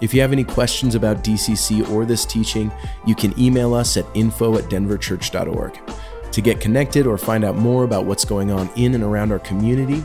If you have any questions about DCC or this teaching, you can email us at info at denverchurch.org. To get connected or find out more about what's going on in and around our community,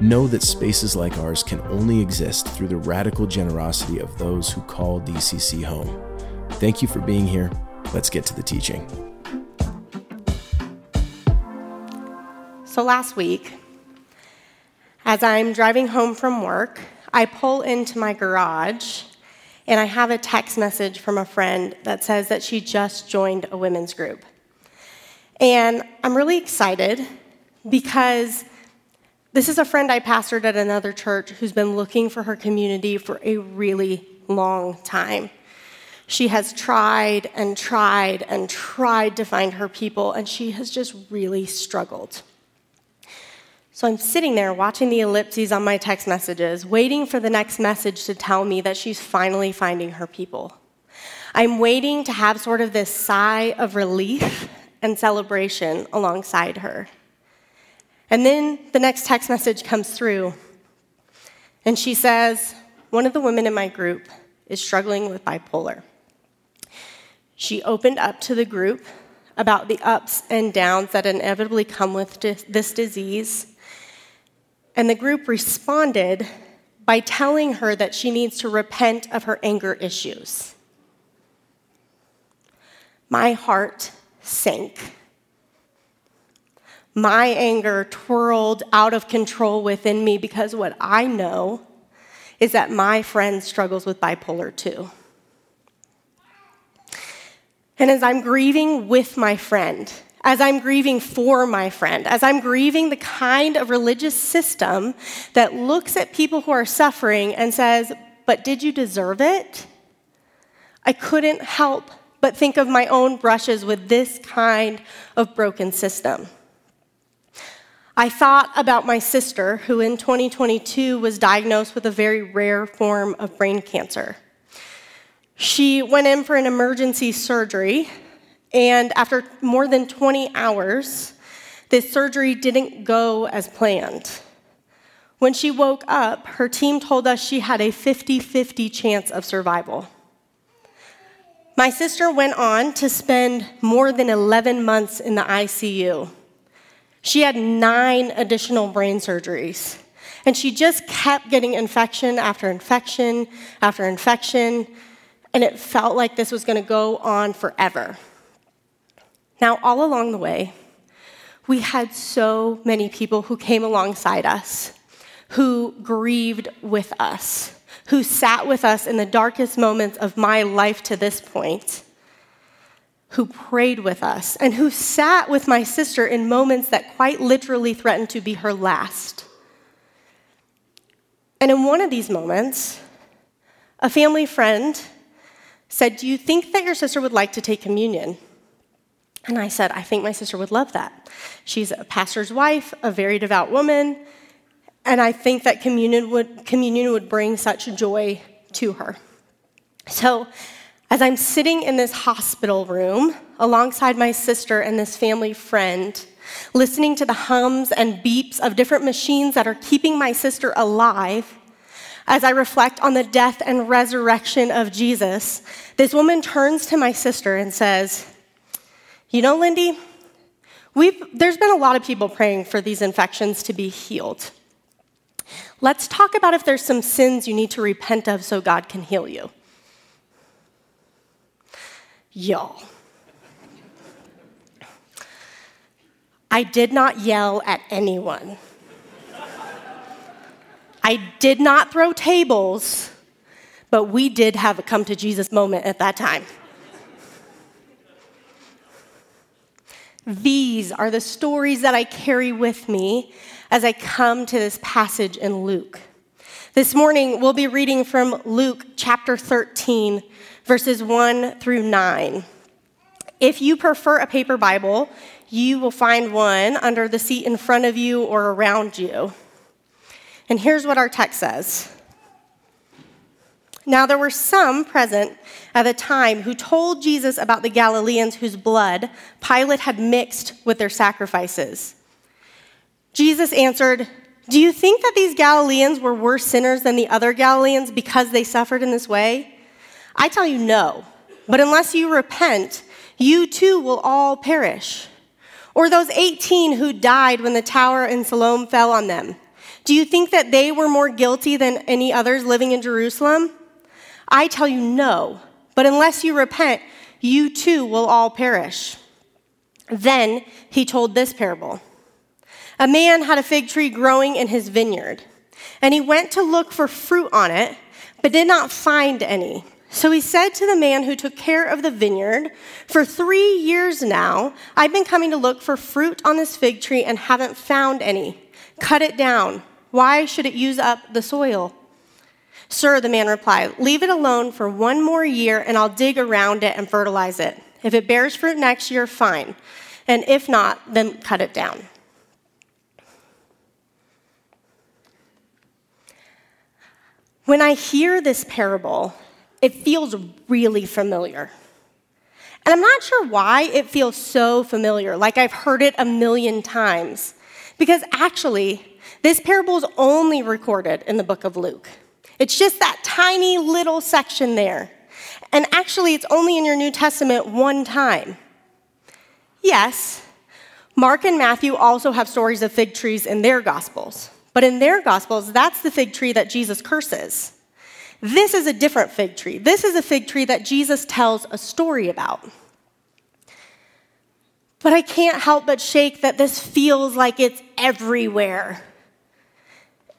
Know that spaces like ours can only exist through the radical generosity of those who call DCC home. Thank you for being here. Let's get to the teaching. So last week, as I'm driving home from work, I pull into my garage and I have a text message from a friend that says that she just joined a women's group. And I'm really excited because this is a friend I pastored at another church who's been looking for her community for a really long time. She has tried and tried and tried to find her people, and she has just really struggled. So I'm sitting there watching the ellipses on my text messages, waiting for the next message to tell me that she's finally finding her people. I'm waiting to have sort of this sigh of relief and celebration alongside her. And then the next text message comes through, and she says, One of the women in my group is struggling with bipolar. She opened up to the group about the ups and downs that inevitably come with this disease. And the group responded by telling her that she needs to repent of her anger issues. My heart sank my anger twirled out of control within me because what I know is that my friend struggles with bipolar too. And as I'm grieving with my friend, as I'm grieving for my friend, as I'm grieving the kind of religious system that looks at people who are suffering and says, But did you deserve it? I couldn't help but think of my own brushes with this kind of broken system. I thought about my sister, who in 2022 was diagnosed with a very rare form of brain cancer. She went in for an emergency surgery, and after more than 20 hours, this surgery didn't go as planned. When she woke up, her team told us she had a 50 50 chance of survival. My sister went on to spend more than 11 months in the ICU. She had nine additional brain surgeries. And she just kept getting infection after infection after infection. And it felt like this was going to go on forever. Now, all along the way, we had so many people who came alongside us, who grieved with us, who sat with us in the darkest moments of my life to this point who prayed with us and who sat with my sister in moments that quite literally threatened to be her last. And in one of these moments, a family friend said, Do you think that your sister would like to take communion? And I said, I think my sister would love that. She's a pastor's wife, a very devout woman, and I think that communion would, communion would bring such joy to her. So as I'm sitting in this hospital room alongside my sister and this family friend, listening to the hums and beeps of different machines that are keeping my sister alive, as I reflect on the death and resurrection of Jesus, this woman turns to my sister and says, You know, Lindy, there's been a lot of people praying for these infections to be healed. Let's talk about if there's some sins you need to repent of so God can heal you. Y'all. I did not yell at anyone. I did not throw tables, but we did have a come to Jesus moment at that time. These are the stories that I carry with me as I come to this passage in Luke. This morning, we'll be reading from Luke chapter 13, verses 1 through 9. If you prefer a paper Bible, you will find one under the seat in front of you or around you. And here's what our text says Now there were some present at the time who told Jesus about the Galileans whose blood Pilate had mixed with their sacrifices. Jesus answered, Do you think that these Galileans were worse sinners than the other Galileans because they suffered in this way? I tell you, no. But unless you repent, you too will all perish. Or those 18 who died when the tower in Siloam fell on them. Do you think that they were more guilty than any others living in Jerusalem? I tell you, no. But unless you repent, you too will all perish. Then he told this parable A man had a fig tree growing in his vineyard, and he went to look for fruit on it, but did not find any. So he said to the man who took care of the vineyard, For three years now, I've been coming to look for fruit on this fig tree and haven't found any. Cut it down. Why should it use up the soil? Sir, the man replied, Leave it alone for one more year and I'll dig around it and fertilize it. If it bears fruit next year, fine. And if not, then cut it down. When I hear this parable, it feels really familiar. And I'm not sure why it feels so familiar, like I've heard it a million times. Because actually, this parable is only recorded in the book of Luke. It's just that tiny little section there. And actually, it's only in your New Testament one time. Yes, Mark and Matthew also have stories of fig trees in their gospels. But in their gospels, that's the fig tree that Jesus curses. This is a different fig tree. This is a fig tree that Jesus tells a story about. But I can't help but shake that this feels like it's everywhere.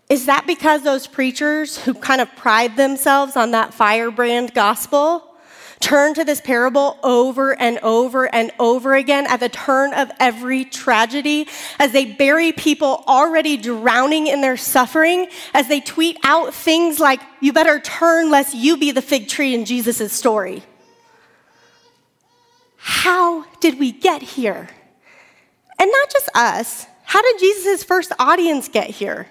Is that because those preachers who kind of pride themselves on that firebrand gospel turn to this parable over and over and over again at the turn of every tragedy as they bury people already drowning in their suffering, as they tweet out things like, You better turn lest you be the fig tree in Jesus' story. How did we get here? And not just us, how did Jesus' first audience get here?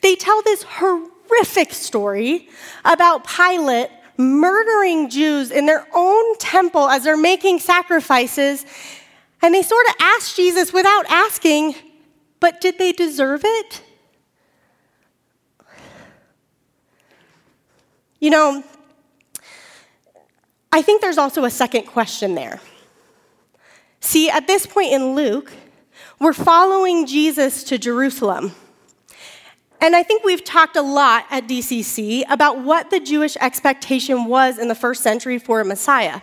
They tell this horrific story about Pilate murdering Jews in their own temple as they're making sacrifices. And they sort of ask Jesus without asking, but did they deserve it? You know, I think there's also a second question there. See, at this point in Luke, we're following Jesus to Jerusalem. And I think we've talked a lot at DCC about what the Jewish expectation was in the first century for a Messiah.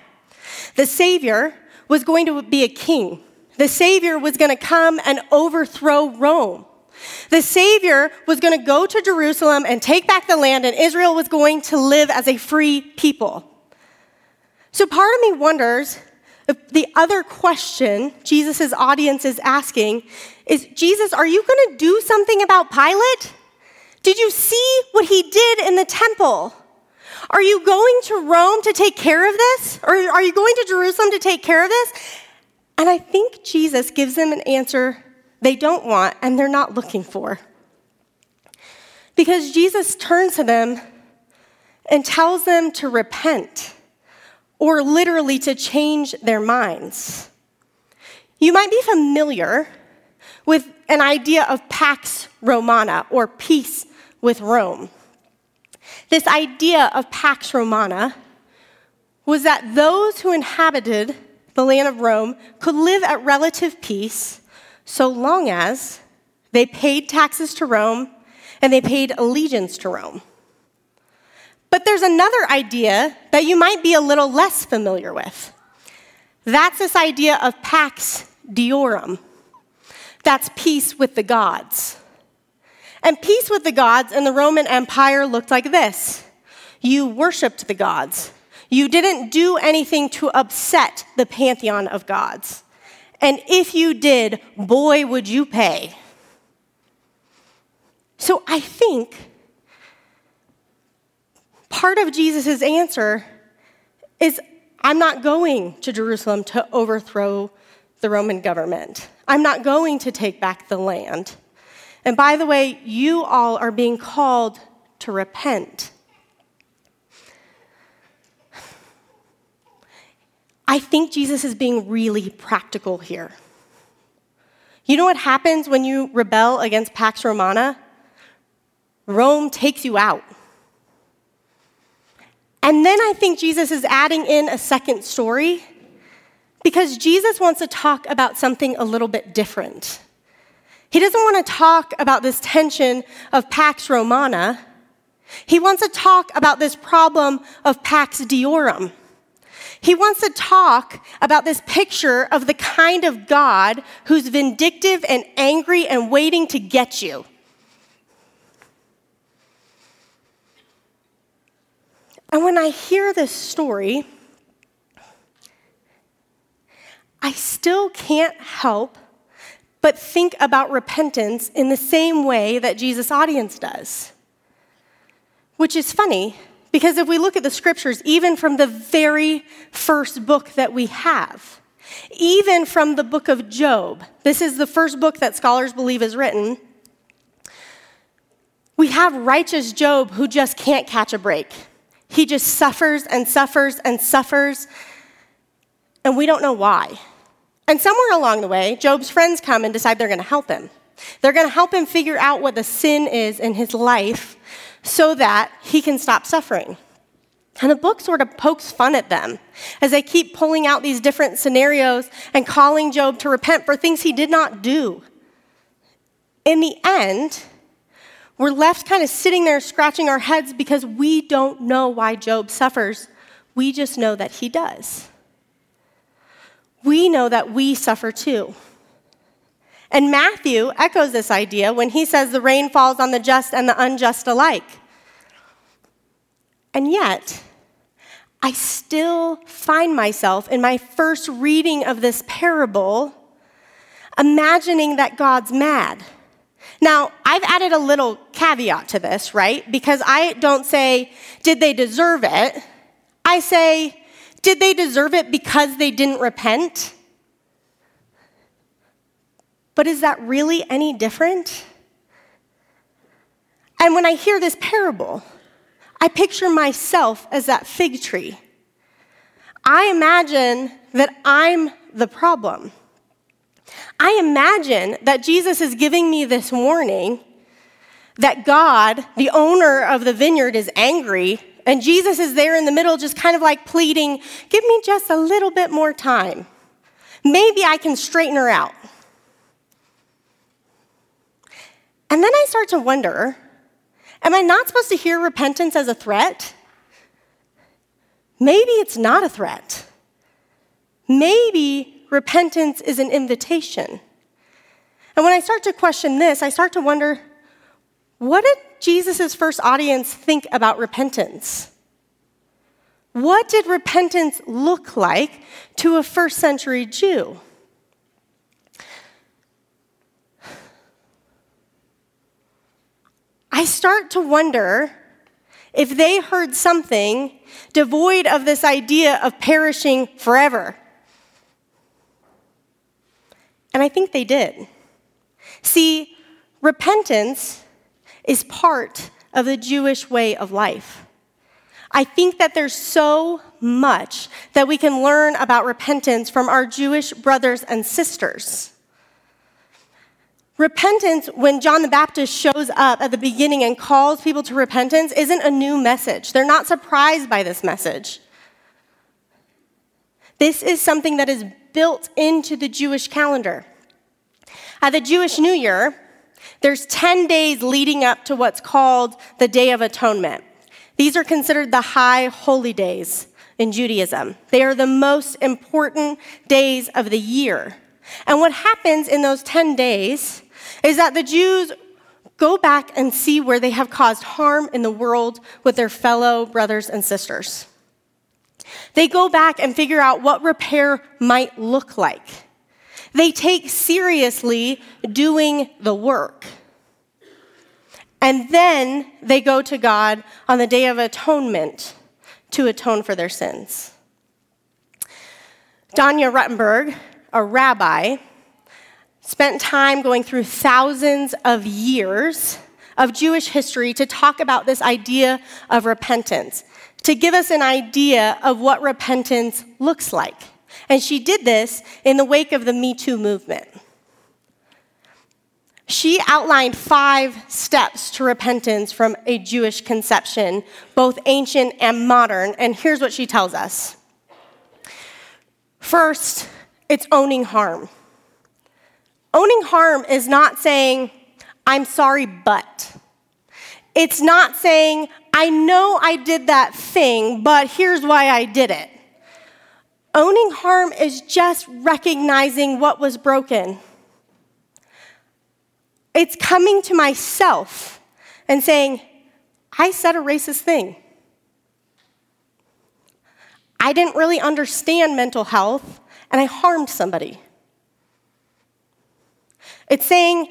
The Savior was going to be a king, the Savior was going to come and overthrow Rome. The Savior was going to go to Jerusalem and take back the land, and Israel was going to live as a free people. So part of me wonders if the other question Jesus' audience is asking is Jesus, are you going to do something about Pilate? Did you see what he did in the temple? Are you going to Rome to take care of this? Or are you going to Jerusalem to take care of this? And I think Jesus gives them an answer they don't want and they're not looking for. Because Jesus turns to them and tells them to repent, or literally to change their minds. You might be familiar with an idea of Pax Romana, or peace with Rome. This idea of Pax Romana was that those who inhabited the land of Rome could live at relative peace so long as they paid taxes to Rome and they paid allegiance to Rome. But there's another idea that you might be a little less familiar with. That's this idea of Pax Deorum. That's peace with the gods. And peace with the gods in the Roman Empire looked like this you worshiped the gods. You didn't do anything to upset the pantheon of gods. And if you did, boy, would you pay. So I think part of Jesus' answer is I'm not going to Jerusalem to overthrow the Roman government. I'm not going to take back the land. And by the way, you all are being called to repent. I think Jesus is being really practical here. You know what happens when you rebel against Pax Romana? Rome takes you out. And then I think Jesus is adding in a second story because Jesus wants to talk about something a little bit different. He doesn't want to talk about this tension of Pax Romana. He wants to talk about this problem of Pax Deorum. He wants to talk about this picture of the kind of God who's vindictive and angry and waiting to get you. And when I hear this story, I still can't help but think about repentance in the same way that Jesus' audience does. Which is funny because if we look at the scriptures, even from the very first book that we have, even from the book of Job, this is the first book that scholars believe is written, we have righteous Job who just can't catch a break. He just suffers and suffers and suffers, and we don't know why. And somewhere along the way, Job's friends come and decide they're going to help him. They're going to help him figure out what the sin is in his life so that he can stop suffering. And the book sort of pokes fun at them as they keep pulling out these different scenarios and calling Job to repent for things he did not do. In the end, we're left kind of sitting there scratching our heads because we don't know why Job suffers. We just know that he does. We know that we suffer too. And Matthew echoes this idea when he says the rain falls on the just and the unjust alike. And yet, I still find myself in my first reading of this parable imagining that God's mad. Now, I've added a little caveat to this, right? Because I don't say, did they deserve it? I say, did they deserve it because they didn't repent? But is that really any different? And when I hear this parable, I picture myself as that fig tree. I imagine that I'm the problem. I imagine that Jesus is giving me this warning that God, the owner of the vineyard, is angry, and Jesus is there in the middle, just kind of like pleading, Give me just a little bit more time. Maybe I can straighten her out. And then I start to wonder am I not supposed to hear repentance as a threat? Maybe it's not a threat. Maybe repentance is an invitation. And when I start to question this, I start to wonder what did Jesus' first audience think about repentance? What did repentance look like to a first century Jew? I start to wonder if they heard something devoid of this idea of perishing forever. And I think they did. See, repentance is part of the Jewish way of life. I think that there's so much that we can learn about repentance from our Jewish brothers and sisters. Repentance, when John the Baptist shows up at the beginning and calls people to repentance, isn't a new message. They're not surprised by this message. This is something that is built into the Jewish calendar. At the Jewish New Year, there's 10 days leading up to what's called the Day of Atonement. These are considered the high holy days in Judaism. They are the most important days of the year. And what happens in those 10 days is that the Jews go back and see where they have caused harm in the world with their fellow brothers and sisters. They go back and figure out what repair might look like. They take seriously doing the work. And then they go to God on the Day of Atonement to atone for their sins. Danya Ruttenberg, a rabbi, spent time going through thousands of years of Jewish history to talk about this idea of repentance, to give us an idea of what repentance looks like. And she did this in the wake of the Me Too movement. She outlined five steps to repentance from a Jewish conception, both ancient and modern, and here's what she tells us. First, it's owning harm. Owning harm is not saying, I'm sorry, but. It's not saying, I know I did that thing, but here's why I did it. Owning harm is just recognizing what was broken. It's coming to myself and saying, I said a racist thing. I didn't really understand mental health, and I harmed somebody. It's saying,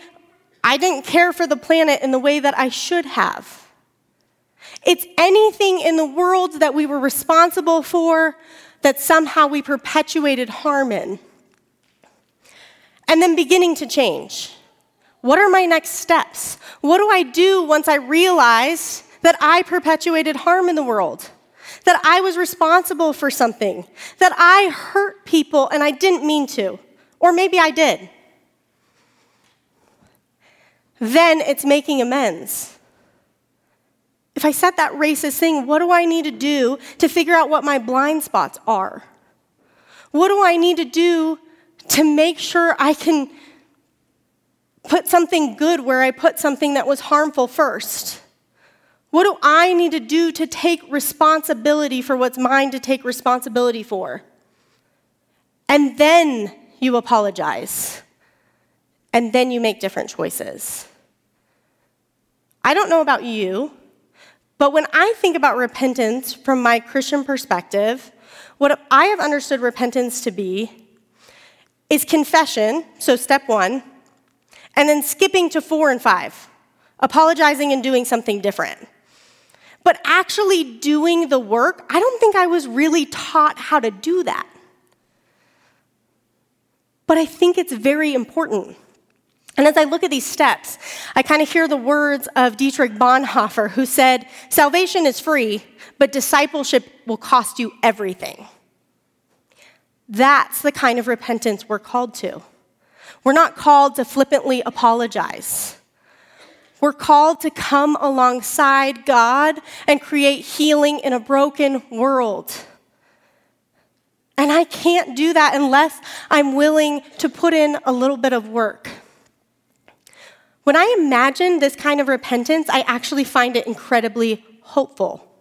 I didn't care for the planet in the way that I should have. It's anything in the world that we were responsible for that somehow we perpetuated harm in. And then beginning to change. What are my next steps? What do I do once I realize that I perpetuated harm in the world? That I was responsible for something? That I hurt people and I didn't mean to? Or maybe I did then it's making amends. If I said that racist thing, what do I need to do to figure out what my blind spots are? What do I need to do to make sure I can put something good where I put something that was harmful first? What do I need to do to take responsibility for what's mine to take responsibility for? And then you apologize. And then you make different choices. I don't know about you, but when I think about repentance from my Christian perspective, what I have understood repentance to be is confession, so step one, and then skipping to four and five, apologizing and doing something different. But actually doing the work, I don't think I was really taught how to do that. But I think it's very important. And as I look at these steps, I kind of hear the words of Dietrich Bonhoeffer, who said, Salvation is free, but discipleship will cost you everything. That's the kind of repentance we're called to. We're not called to flippantly apologize. We're called to come alongside God and create healing in a broken world. And I can't do that unless I'm willing to put in a little bit of work. When I imagine this kind of repentance, I actually find it incredibly hopeful.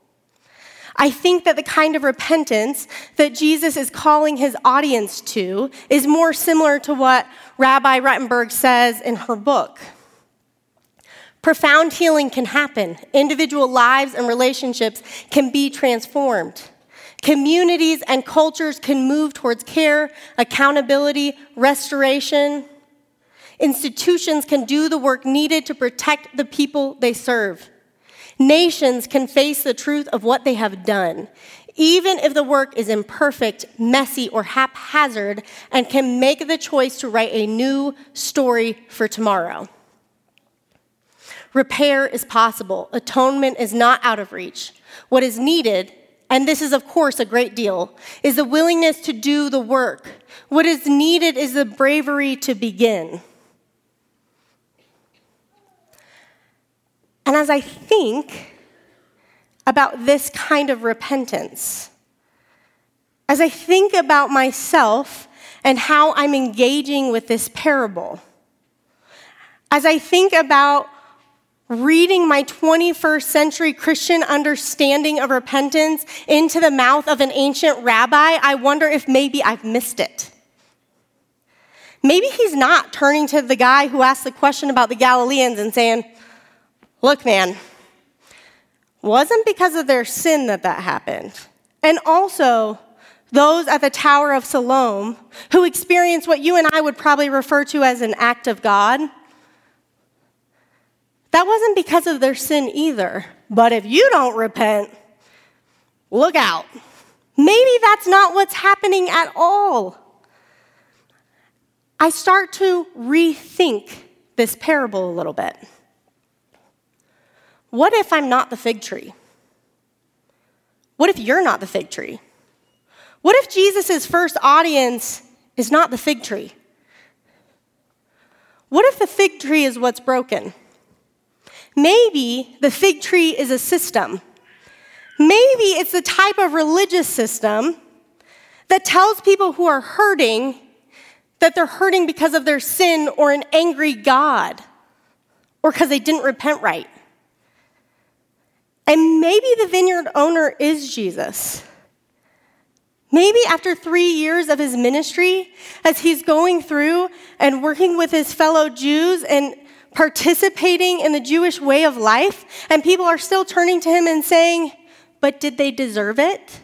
I think that the kind of repentance that Jesus is calling his audience to is more similar to what Rabbi Ruttenberg says in her book. Profound healing can happen. Individual lives and relationships can be transformed. Communities and cultures can move towards care, accountability, restoration. Institutions can do the work needed to protect the people they serve. Nations can face the truth of what they have done, even if the work is imperfect, messy, or haphazard, and can make the choice to write a new story for tomorrow. Repair is possible, atonement is not out of reach. What is needed, and this is, of course, a great deal, is the willingness to do the work. What is needed is the bravery to begin. And as I think about this kind of repentance, as I think about myself and how I'm engaging with this parable, as I think about reading my 21st century Christian understanding of repentance into the mouth of an ancient rabbi, I wonder if maybe I've missed it. Maybe he's not turning to the guy who asked the question about the Galileans and saying, Look, man, wasn't because of their sin that that happened. And also, those at the Tower of Siloam who experienced what you and I would probably refer to as an act of God, that wasn't because of their sin either. But if you don't repent, look out. Maybe that's not what's happening at all. I start to rethink this parable a little bit. What if I'm not the fig tree? What if you're not the fig tree? What if Jesus' first audience is not the fig tree? What if the fig tree is what's broken? Maybe the fig tree is a system. Maybe it's the type of religious system that tells people who are hurting that they're hurting because of their sin or an angry God or because they didn't repent right. And maybe the vineyard owner is Jesus. Maybe after three years of his ministry, as he's going through and working with his fellow Jews and participating in the Jewish way of life, and people are still turning to him and saying, But did they deserve it?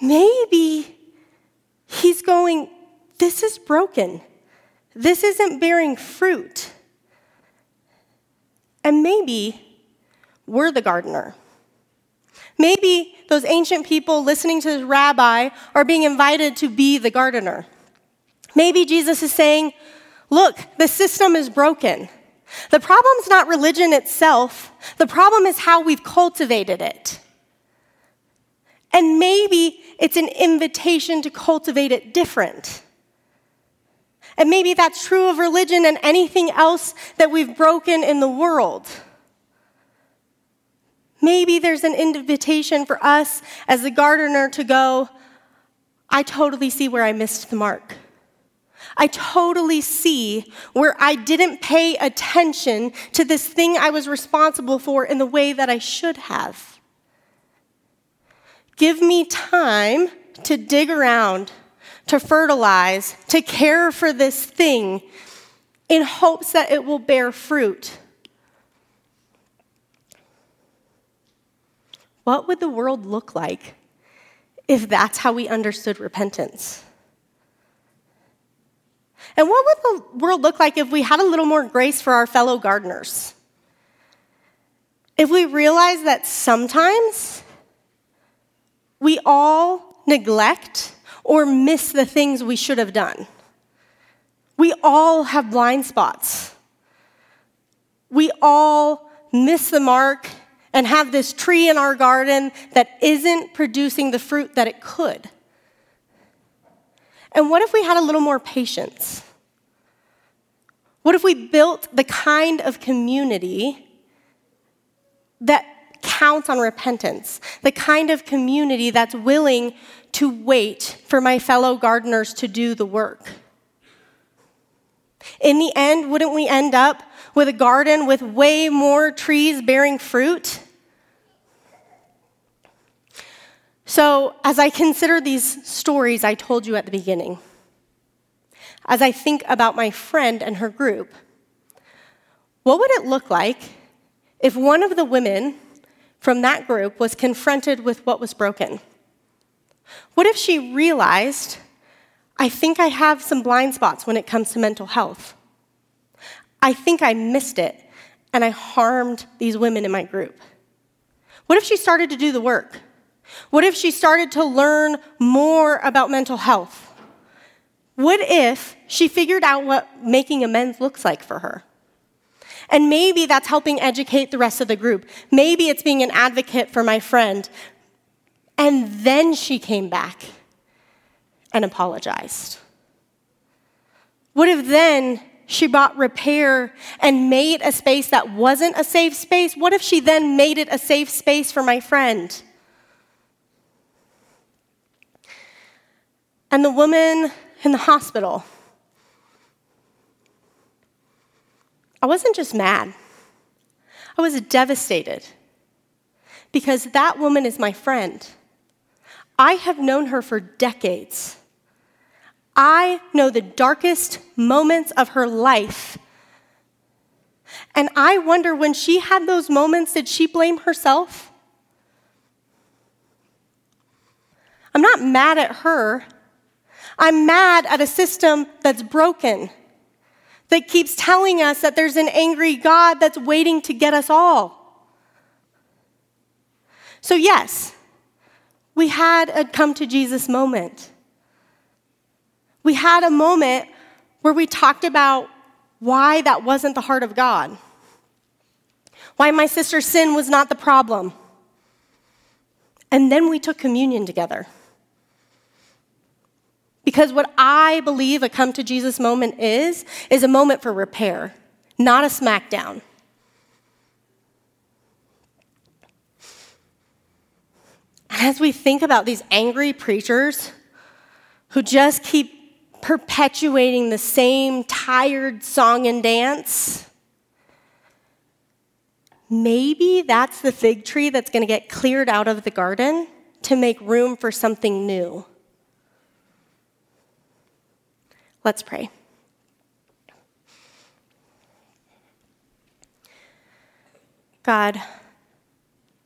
Maybe he's going, This is broken. This isn't bearing fruit. And maybe we're the gardener. Maybe those ancient people listening to the rabbi are being invited to be the gardener. Maybe Jesus is saying, Look, the system is broken. The problem's not religion itself, the problem is how we've cultivated it. And maybe it's an invitation to cultivate it different. And maybe that's true of religion and anything else that we've broken in the world. Maybe there's an invitation for us as the gardener to go, I totally see where I missed the mark. I totally see where I didn't pay attention to this thing I was responsible for in the way that I should have. Give me time to dig around, to fertilize, to care for this thing in hopes that it will bear fruit. What would the world look like if that's how we understood repentance? And what would the world look like if we had a little more grace for our fellow gardeners? If we realized that sometimes we all neglect or miss the things we should have done. We all have blind spots. We all miss the mark and have this tree in our garden that isn't producing the fruit that it could. And what if we had a little more patience? What if we built the kind of community that counts on repentance, the kind of community that's willing to wait for my fellow gardeners to do the work? In the end, wouldn't we end up with a garden with way more trees bearing fruit? So, as I consider these stories I told you at the beginning, as I think about my friend and her group, what would it look like if one of the women from that group was confronted with what was broken? What if she realized, I think I have some blind spots when it comes to mental health? I think I missed it and I harmed these women in my group. What if she started to do the work? What if she started to learn more about mental health? What if she figured out what making amends looks like for her? And maybe that's helping educate the rest of the group. Maybe it's being an advocate for my friend. And then she came back and apologized. What if then she bought repair and made a space that wasn't a safe space? What if she then made it a safe space for my friend? and the woman in the hospital. I wasn't just mad, I was devastated because that woman is my friend. I have known her for decades. I know the darkest moments of her life. And I wonder when she had those moments, did she blame herself? I'm not mad at her. I'm mad at a system that's broken, that keeps telling us that there's an angry God that's waiting to get us all. So, yes, we had a come to Jesus moment. We had a moment where we talked about why that wasn't the heart of God, why my sister's sin was not the problem. And then we took communion together. Because what I believe a come to Jesus moment is, is a moment for repair, not a smackdown. As we think about these angry preachers who just keep perpetuating the same tired song and dance, maybe that's the fig tree that's going to get cleared out of the garden to make room for something new. Let's pray. God,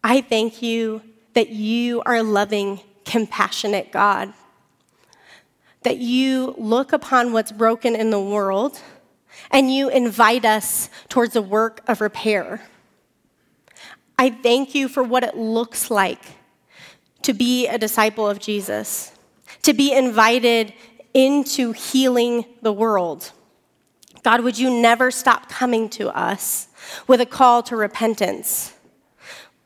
I thank you that you are a loving, compassionate God, that you look upon what's broken in the world and you invite us towards a work of repair. I thank you for what it looks like to be a disciple of Jesus, to be invited into healing the world. God, would you never stop coming to us with a call to repentance?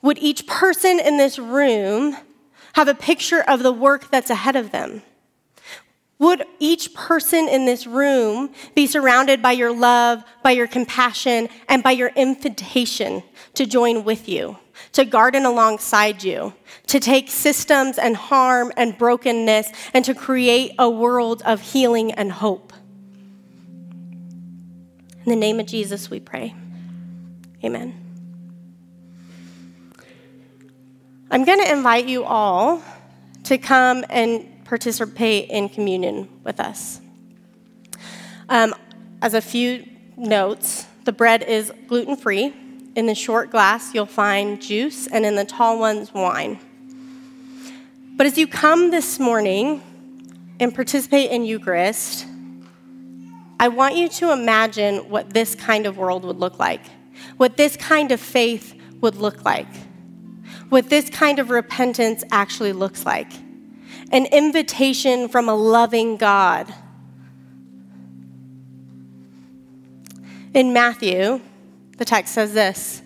Would each person in this room have a picture of the work that's ahead of them? Would each person in this room be surrounded by your love, by your compassion, and by your invitation to join with you, to garden alongside you, to take systems and harm and brokenness and to create a world of healing and hope? In the name of Jesus, we pray. Amen. I'm going to invite you all to come and participate in communion with us. Um, as a few notes, the bread is gluten free. In the short glass, you'll find juice, and in the tall ones, wine. But as you come this morning and participate in Eucharist, I want you to imagine what this kind of world would look like, what this kind of faith would look like, what this kind of repentance actually looks like an invitation from a loving God. In Matthew, the text says this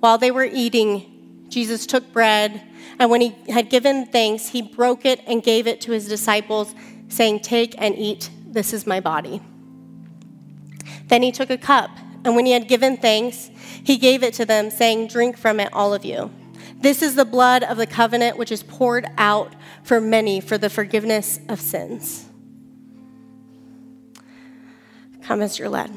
While they were eating, Jesus took bread, and when he had given thanks, he broke it and gave it to his disciples, saying, Take and eat, this is my body. Then he took a cup, and when he had given thanks, he gave it to them, saying, Drink from it, all of you. This is the blood of the covenant which is poured out for many for the forgiveness of sins. Come as you're led.